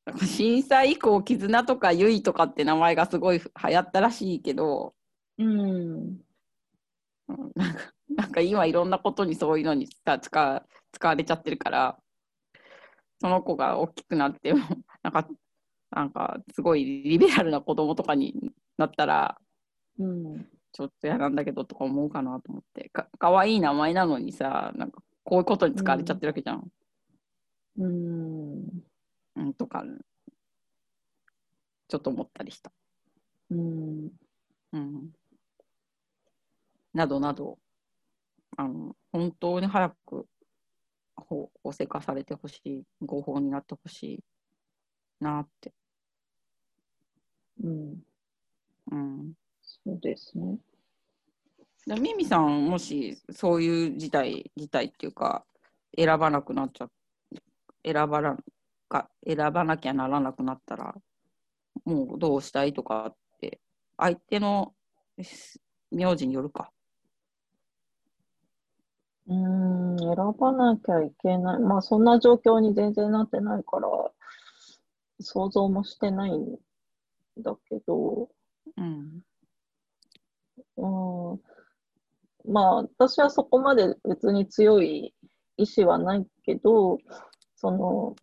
なんか震災以降絆とかゆいとかって名前がすごい流行ったらしいけど、うん。うんなんかなんか今いろんなことにそういうのにさ使使われちゃってるからその子が大きくなっても なんかなんかすごいリベラルな子供とかになったらうん。ちょっと嫌なんだけどとか思うかなと思ってかかわいい名前なのにさなんかこういうことに使われちゃってるわけじゃん、うん。うん、とかちょっと思ったりした。うん。うん、などなどあの本当に早く法法制化されてほしい合法になってほしいなって、うん。うん、そうですね。でミミさんもしそういう事態事態っていうか選ばなくなっちゃ選ばなか選ばなきゃならなくなったらもうどうしたいとかって相手の名字によるか。うん、選ばなきゃいけない。まあ、そんな状況に全然なってないから、想像もしてないんだけど、うんうん、まあ、私はそこまで別に強い意志はないけど、その、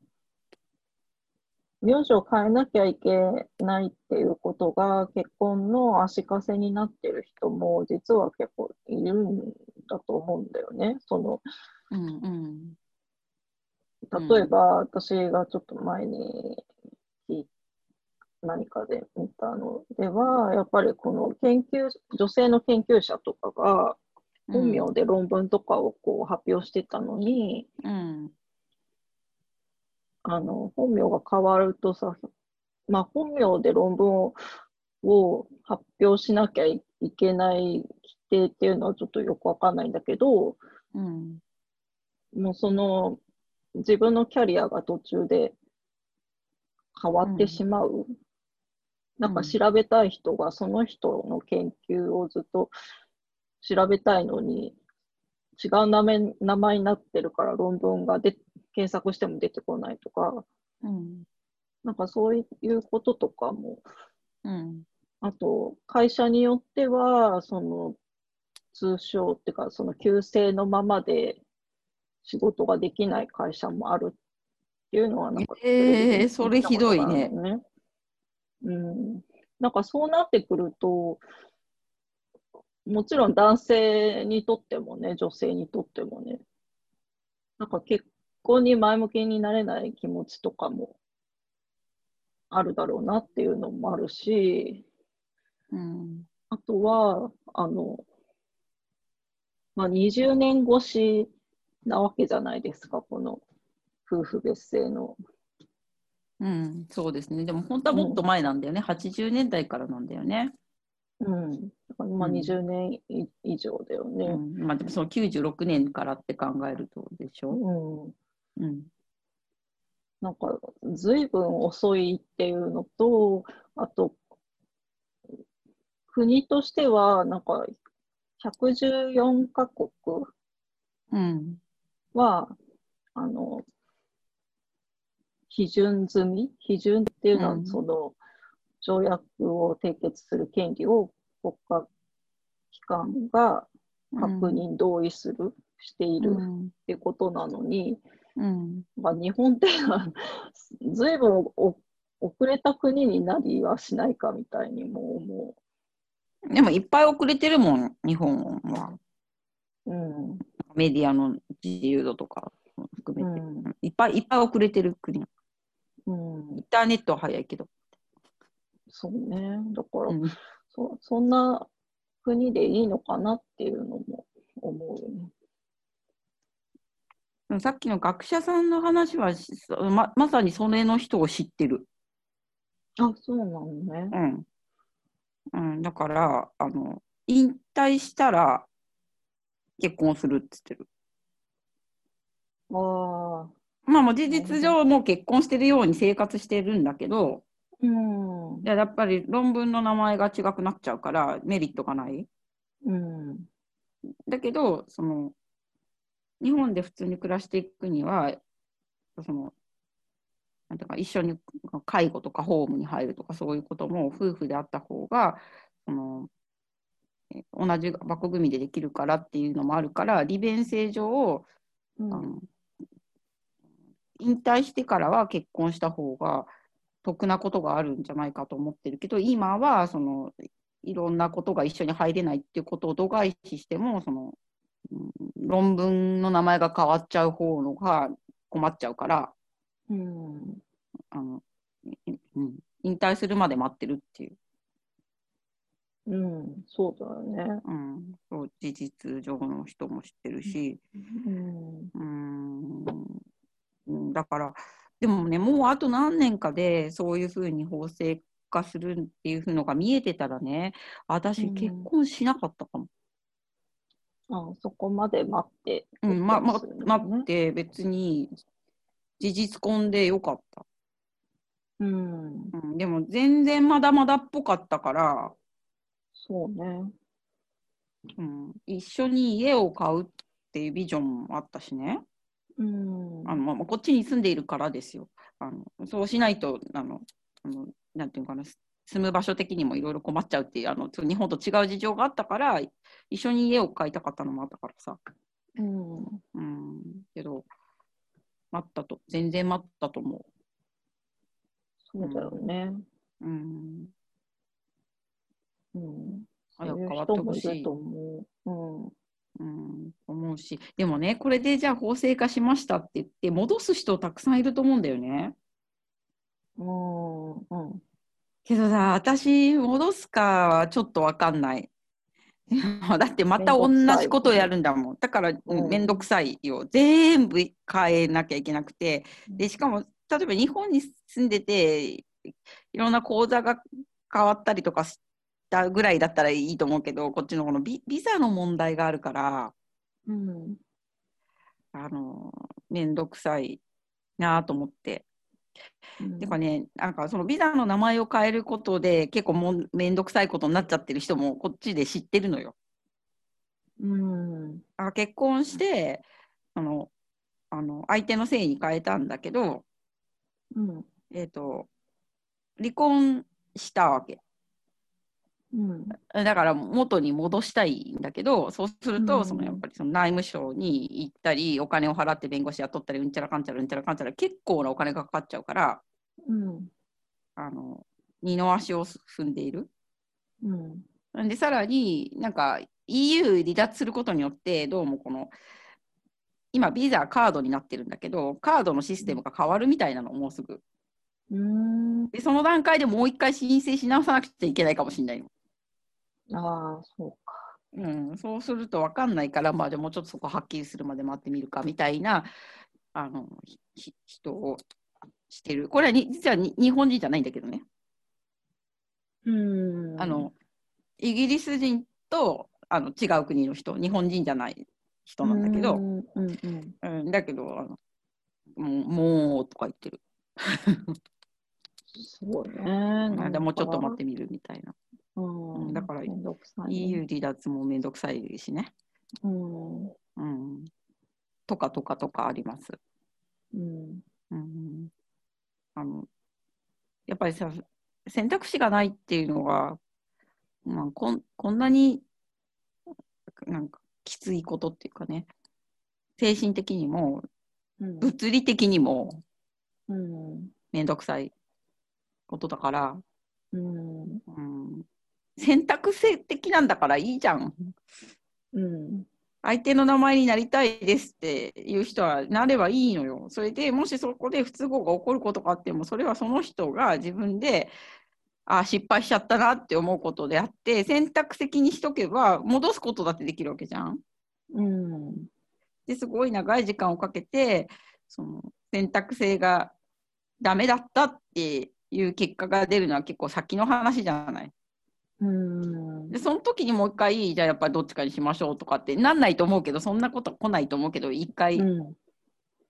名字を変えなきゃいけないっていうことが結婚の足かせになってる人も実は結構いるんだと思うんだよね。その、うんうん例えば、私がちょっと前に何かで見たのでは、やっぱりこの研究、女性の研究者とかが本名で論文とかをこう発表してたのに、うんあの本名が変わるとさ、まあ、本名で論文をを発表しなきゃいけない規定っていうのはちょっとよくわかんないんだけど、うんもうその自分のキャリアが途中で変わってしまう。なんか調べたい人がその人の研究をずっと調べたいのに違う名前名前になってるから論文がで検索しても出てこないとか、うんなんかそういうこととかも、うんあと会社によっては、その通称っていうか、その旧姓のままで仕事ができない会社もあるっていうのは、なんかえーそれひどいね。うん。なんかそうなってくると、もちろん男性にとってもね、女性にとってもね、なんか結婚に前向きになれない気持ちとかもあるだろうなっていうのもあるし、うんあとは、あの、まあ、20年越しなわけじゃないですか、この夫婦別姓の。うん、そうですね。でも本当はもっと前なんだよね。80年代からなんだよね。うん。まあうん20年い以上だよね。うん、まあでもその96年からって考えるとでしょ？うん。うん。なんか、ずいぶん遅いっていうのと、あと、国としては、なんか、114カ国うん。は、あの、批准済み？批准っていうのは、うんその、条約を締結する権利を国家機関が確認同意する、しているっうん。てことなのに、うん。まあ、日本っていうのはずいぶんお遅れた国になりはしないかみたいにも思でもいっぱい遅れてるもん、日本は。うん。メディアの自由度とか含めて。うん。いっぱいいっぱい遅れてる国。イうんン。ターネットは早いけど。そうね。だから、うんそそんな国でいいのかなっていうのも思うよね。さっきの学者さんの話はしままさにそれの人を知ってる。あ、そうなのね。うん。うん、だから、あの、引退したら結婚するって言ってる。ああ。まあもう事実上もう結婚してるように生活してるんだけど、うん。いややっぱり論文の名前が違くなっちゃうからメリットがない。うん。だけど、その、日本で普通に暮らしていくには、その、なんていうか、一緒に介護とかホームに入るとか、そういうことも夫婦であった方が、その、え同じ枠組みでできるからっていうのもあるから、利便性上、うんあの引退してからは結婚した方が得なことがあるんじゃないかと思ってるけど、今はそのいろんなことが一緒に入れないっていうことを度外視しても、その、うん論文の名前が変わっちゃう方のが困っちゃうから、うん。あのいうん、引退するまで待ってるっていう、うん。そうだよね。うん、そう事実上の人も知ってるし、うん。うーんうんだから、でもね、もうあと何年かでそういうふうに法制化するっていうのが見えてたらね、私、うん結婚しなかったかも。あそこまで待って。うん、ま、ま待って、別に事実婚でよかった。うん。うん、でも、全然まだまだっぽかったから、そうね。うん、一緒に家を買うっていうビジョンもあったしね。うん。あのまあ、こっちに住んでいるからですよ。あのそうしないとあのあの、なんていうのかな、住む場所的にもいろいろ困っちゃうっていうあの、ちょっと日本と違う事情があったから、一緒に家を買いたかったのもあったからさ。うん。うん、けど、待ったと、全然待ったと思そうだよね。う。うん、うん。早く変わってほしい人もいると。思う。うん、思うし、でもね、これでじゃあ法制化しましたって言って、戻す人たくさんいると思うんだよね。うん。うん。けどさ、私、戻すかはちょっとわかんない。だってまた同じことやるんだもん。だから、うんめんどくさいよ。全部変えなきゃいけなくて。で、しかも、例えば日本に住んでて、いろんな口座が変わったりとかしたぐらいだったらいいと思うけど、こっちのこのビビザの問題があるから、うん。あの、めんどくさいなと思って。てかね、なんかそのビザの名前を変えることで結構もうめんどくさいことになっちゃってる人もこっちで知ってるのよ。うん。だから結婚してあのあの相手のせいに変えたんだけど、うん。えー、と離婚したわけ。うん。だから元に戻したいんだけどそうすると、うんそのやっぱりその内務省に行ったりお金を払って弁護士雇ったりうんちゃらかんちゃらうんちゃらかんちゃら結構なお金がかかっちゃうからうん。あの二の足を踏んでいる。うん。で、さらになんか EU 離脱することによって、どうもこの、今、ビザカードになってるんだけど、カードのシステムが変わるみたいなの、もうすぐ。うん。で、その段階でもう一回申請し直さなくちゃいけないかもしれないの。ああ、そうか。うん、そうすると分かんないから、まあ、でもうちょっとそこはっきりするまで待ってみるかみたいなあの人をしてる。これはに実はに日本人じゃないんだけどね。うん。あの、イギリス人とあの違う国の人、日本人じゃない人なんだけど、うん。うん。だけどあのもう、もうとか言ってる。そ うね。なんでもうちょっと待ってみるみたいな。うん。だから EU 離脱もめんどくさいしね。うん。うん。とかとかとかあります。うん。うん。あの、やっぱりさ、選択肢がないっていうのが、まあ、こんこんなになんかきついことっていうかね、精神的にもうん。物理的にもうん。めんどくさいことだから、うん。うん、選択性的なんだからいいじゃん。うん。相手の名前になりたいですっていう人はなればいいのよ。それでもしそこで不都合が起こることがあっても、それはその人が自分で、あ失敗しちゃったなって思うことであって、選択的にしとけば戻すことだってできるわけじゃん。うん。ですごい長い時間をかけて、その選択性がダメだったっていう結果が出るのは結構先の話じゃない。うん。でその時にもう一回じゃあやっぱりどっちかにしましょうとかってなんないと思うけどそんなこと来ないと思うけど一回、うん。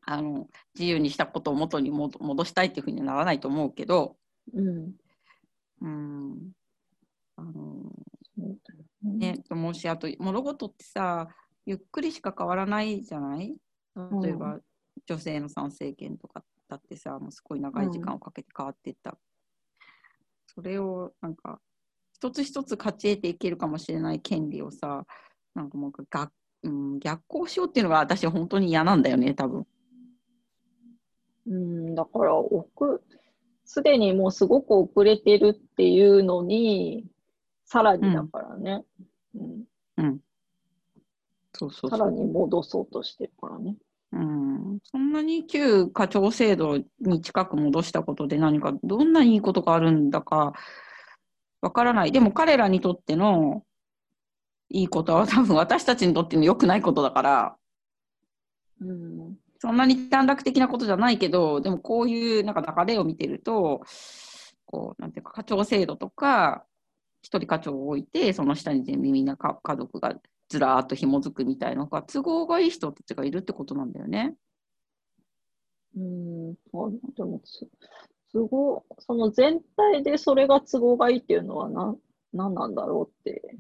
あの自由にしたことを元にも戻したいっていうふうにはならないと思うけどうん。うんあのね。ねもしあと物事ってさゆっくりしか変わらないじゃない？例えば、女性の参政権とかだってさもうすごい長い時間をかけて変わっていった、それをなんか一つ一つ勝ち得ていけるかもしれない権利をさなんかもう逆,、うん、逆行しようっていうのが私は本当に嫌なんだよね多分うん、だから、遅、すでにもうすごく遅れてるっていうのに、さらにだからね。うん。うんそうそうさらに戻そうとしてるからね。うん、そんなに旧課長制度に近く戻したことで何かどんなにいいことがあるんだかわからないでも彼らにとってのいいことは多分私たちにとっての良くないことだからうん。そんなに短絡的なことじゃないけど、でもこういうなんか流れを見てると、こう、なんていうか、課長制度とか、一人課長を置いて、その下に全部みんなか家族がずらーっと紐づくみたいなのが、都合がいい人たちがいるってことなんだよね。うん。あで都合、その全体でそれが都合がいいっていうのはな、何なんだろうって。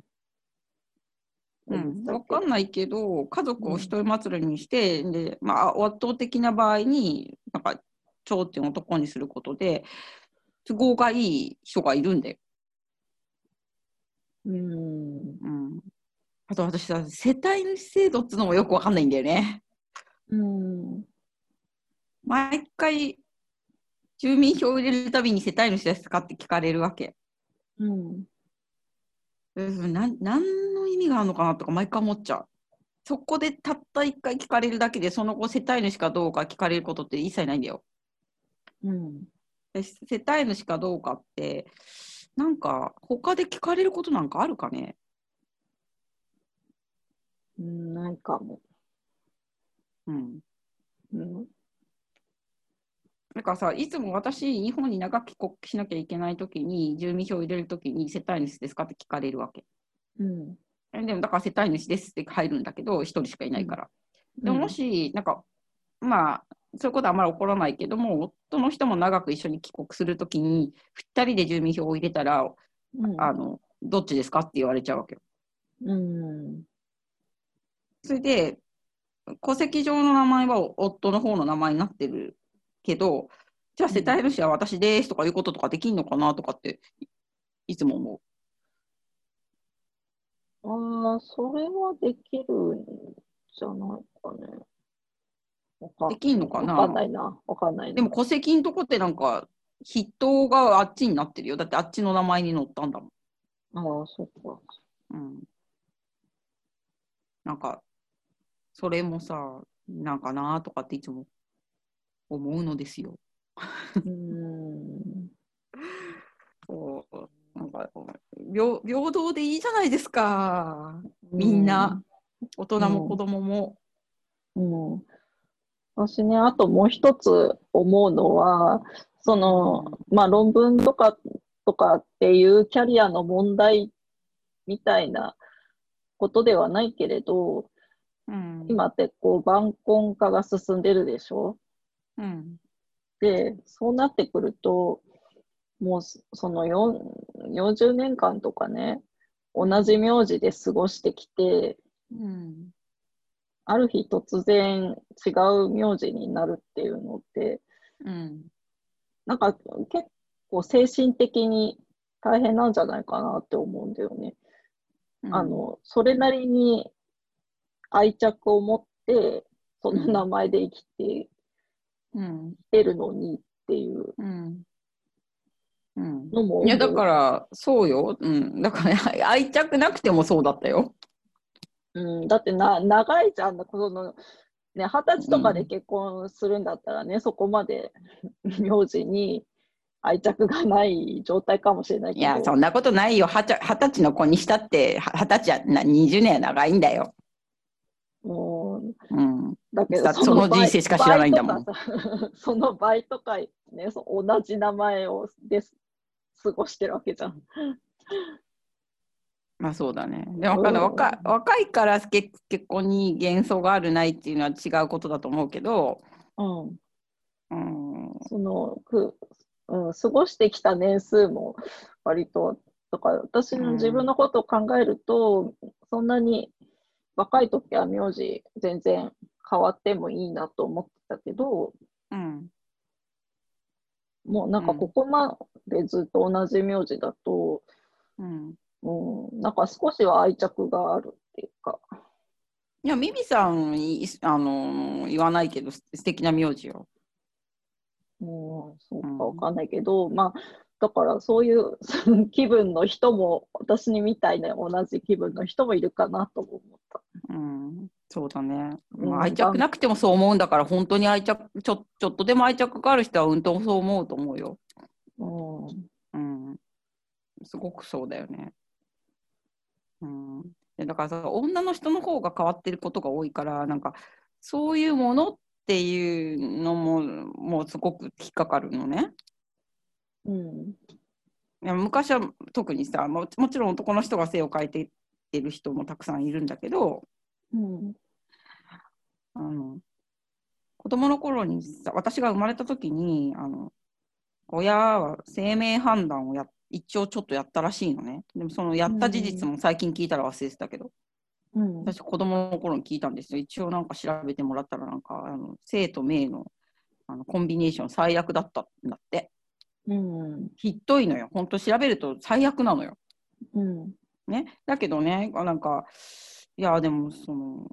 うん、わ思ったけ？どかんないけど、家族を一人祭りにして、で、まあ、圧倒的な場合に、なんか、頂点を男にすることで、都合がいい人がいるんだよ。うん。うん。あと私さ、世帯主制度っていうのもよくわかんないんだよね。うん。毎回、住民票を入れるたびに世帯主ですかって聞かれるわけ。うん。うん、なん何の意味があるのかなとか毎回思っちゃう。そこでたった一回聞かれるだけで、その後世帯主かどうか聞かれることって一切ないんだよ。うん。で世帯主かどうかって、なんか他で聞かれることなんかあるかね？うん、ないかも。うん。うん。なんかさ、いつも私、日本に長く帰国しなきゃいけないときに、住民票を入れるときに、世帯主ですかって聞かれるわけ。うん。えでも、だから世帯主ですって入るんだけど、一人しかいないから。でも、もし、なんか、まあ、そういうことはあんまり起こらないけども、夫の人も長く一緒に帰国するときに、二人で住民票を入れたら、うん。あの、どっちですかって言われちゃうわけよ。うん。それで、戸籍上の名前は夫の方の名前になってるけど、じゃあ世帯主は私ですとかいうこととかできんのかなとかっていいつも思ああ、それはできるんじゃないかね。できんのかな？わかんないな。わかんないな。でも戸籍のとこってなんか筆頭があっちになってるよ。だってあっちの名前に載ったんだもん。ああ、そっか。うん。なんか、それもさ、なんかなとかっていつも思うのですよ。うーん。そうなんか平平等でいいじゃないですか。みんな、大人も子供も。うん。うん。私ね、あともう一つ思うのは、その、まあ論文とか、とかっていうキャリアの問題みたいなことではないけれど、うん。今ってこう晩婚化が進んでるでしょ？うん。で、そうなってくると、もうそその4 40年間とかね、同じ名字で過ごしてきて、うん。ある日突然違う名字になるっていうのって、うん。なんか結構精神的に大変なんじゃないかなって思うんだよね。あの、それなりに愛着を持って、その名前で生きてうん。いるのにっていう。うん。うん。のもいやだからそうよ、うん、だから愛着なくてもそうだったよ。うん、だってな長いじゃん。このね二十歳とかで結婚するん。だったらね、そこまで名字に愛着がない状態かもしれないけどいやそん。なことないよ二十歳の子にしたって二十歳は20年は長いん。だよ。もううん、だけどその人生しか知らないんだもん。その倍とかねそう同じ名前をです過ごしてるわけじゃん。まあそうだね。でもわか若い若いから結結婚に幻想があるないっていうのは違うことだと思うけど、うん。うん、そのく、うん、過ごしてきた年数も割と、だから私の自分のことを考えると、そんなに若い時は名字全然変わってもいいなと思ってたけど、うん、もうなんかここまでずっと同じ名字だと、うん。うん、なんか少しは愛着があるっていうか、いや、ミミさんい、あの言わないけど、す素敵な名字よ。うん、そううんかわかんないけど、まあ、だからそういう気分の人も、私にみたいな同じ気分の人もいるかなとも思。うん、そうだね。うんまあ、愛着なくてもそう思うんだから、本当に愛着ちょ、ちょっとでも愛着がある人は、うんとそう思うと思うよ。うんうん、すごくそうだよね。うん、でだからさ、女の人の方が変わってることが多いから、なんか、そういうものっていうのも、もうすごく引っかかるのね。うんいや昔は特にさももちろん男の人が性を変えていってる人もたくさんいるんだけどうん。あの子供の頃にさ私が生まれた時にあの親は生命判断をや一応ちょっとやったらしいのね。でもそのやった事実も最近聞いたら忘れてたけど、うん。私子供の頃に聞いたんですよ。一応なんか調べてもらったらなんかあの生と命のあのコンビネーション最悪だったんだって。うん。ひどいのよ。本当調べると最悪なのよ。うん。ね、だけどね、あなんか、いや、でも、その、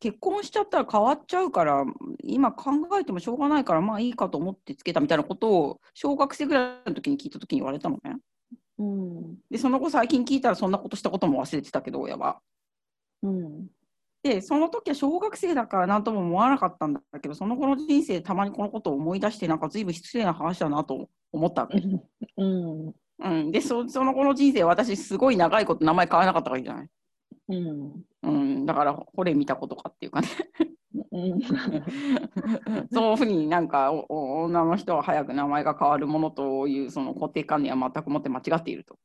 結婚しちゃったら変わっちゃうから、今考えてもしょうがないから、まあいいかと思ってつけたみたいなことを、小学生ぐらいの時に聞いた時に言われたのね。うんで、その後最近聞いたらそんなことしたことも忘れてたけど、親は。うんで、その時は小学生だから何とも思わなかったんだけど、その後の人生、たまにこのことを思い出して、なんか随分失礼な話だなと思ったわけ。うんうん、でそ、その後の人生、私、すごい長いこと名前変わらなかったわけじゃない。うんうん、だから、これ見たことかっていうかね。うんそういうふうになんか女の人は早く名前が変わるものというその固定観念は全くもって間違っていると。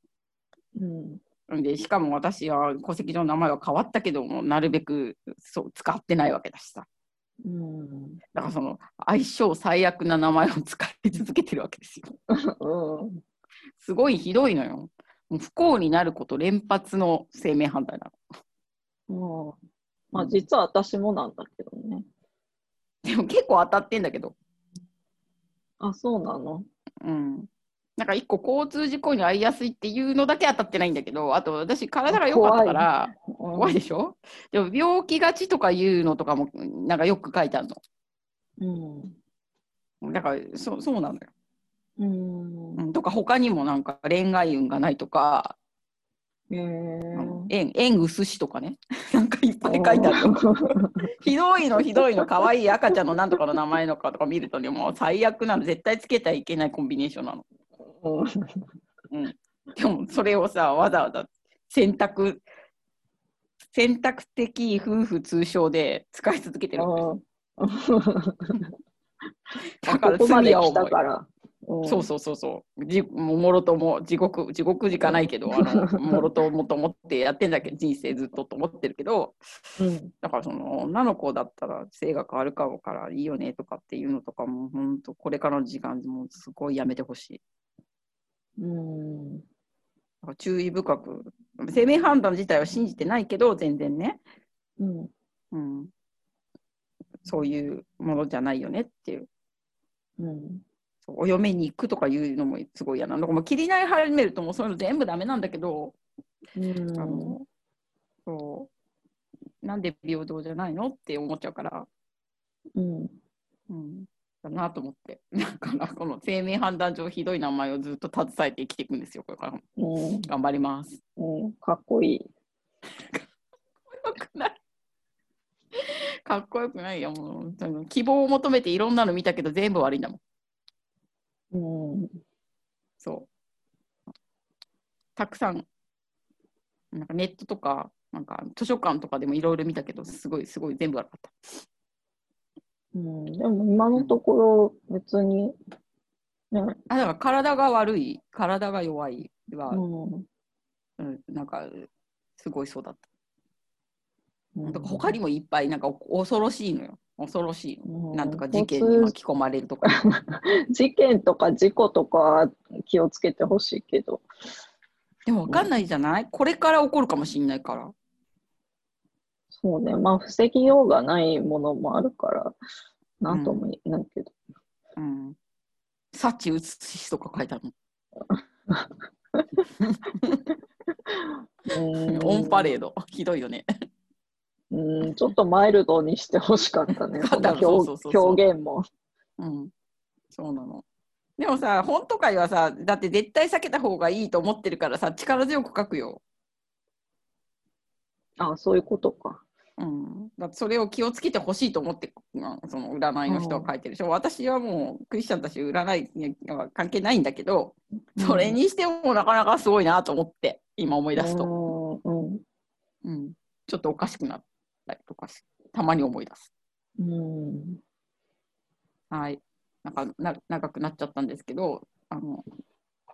うんでしかも私は戸籍上の名前は変わったけどもなるべくそう使ってないわけだしさうんだからその相性最悪な名前を使い続けてるわけですよ。うんすごいひどいのよ。不幸になること連発の生命判断なの。うんまあ実は私もなんだけどね。でも結構当たってんだけど。あ、そうなの？うん。なんか一個交通事故に遭いやすいっていうのだけ当たってないんだけど、あと私体が良かったから怖いでしょ？でも病気がちとかいうのとかもなんかよく書いてあるうん。の。だからそそうなのよ、うん。うん。とか他にもなんか恋愛運がないとか、へえ。あの縁縁薄しとかね。なんかいっぱい書いてある の。ひどいのひどいの可愛い赤ちゃんのなんとかの名前のかとか見るとねもう最悪なの絶対つけてはいけないコンビネーションなの。うん、でもそれをさわざわざ選択選択的夫婦通称で使い続けてるわけだから罪は重い たから。そうそうそうそうじももろとも地獄地獄じかないけど あのもろともと思ってやってんだけ？ど人生ずっとと思ってるけどうん。だからその女の子だったら性が変わるかもからいいよねとかっていうのとかも本当これからの時間もすごいやめてほしい。うん。注意深く生命判断自体は信じてないけど全然ね、うん。うん、そういうものじゃないよねっていううん。お嫁に行くとかいうのもすごい嫌なのもう切りない始めるともうそういうの全部ダメなんだけど、うん。あのそうなんで平等じゃないのって思っちゃうから、うん。うん、だなと思って。だから、この生命判断上ひどい名前をずっと携えて生きていくんですよ。これからもうん、頑張ります。うん、かっこいい。よくない。かっこよくないよ。もう希望を求めていろんなの見たけど全部悪いんだもん。うん、そう。たくさん、なんかネットとか、なんか図書館とかでもいろいろ見たけど、すごいすごい全部悪かった。うん、でも今のところ別に、ね、あ、だから体が悪い、体が弱いは、うん、うん、なんかすごいそうだった。うんか他にもいっぱいなんかお恐ろしいのよ。恐ろしいなんとか事件に巻き込まれるとか。事件とか事故とかは気をつけてほしいけど、でも分かんないじゃない？これから起こるかもしれないから。そうね、まあ防ぎようがないものもあるから、なんとも言えないけど。うん。幸写しとか書いてあるうんの。オンパレード。ひどいよね。うん、ちょっとマイルドにしてほしかったね、そ表表現も。うん。そうなの。でもさ、本とかはさ、だって絶対避けた方がいいと思ってるからさ、力強く書くよ。あそういうことか。うん、だそれを気をつけてほしいと思って、まあその占いの人は書いてるでしょ、私はもうクリスチャンたち占いには関係ないんだけど、それにしてもなかなかすごいなと思って今思い出すと、うんうんうん、ちょっとおかしくなったりとかしたまに思い出す。うんはい。なんかな長くなっちゃったんですけど、あの、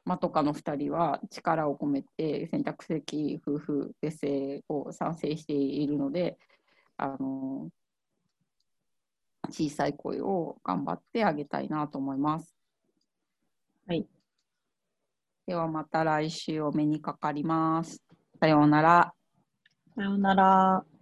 マトカの2人は力を込めて選択的夫婦別姓を賛成しているので、あの、小さい声を頑張ってあげたいなと思います。はい。ではまた来週お目にかかります。さようなら。さようなら。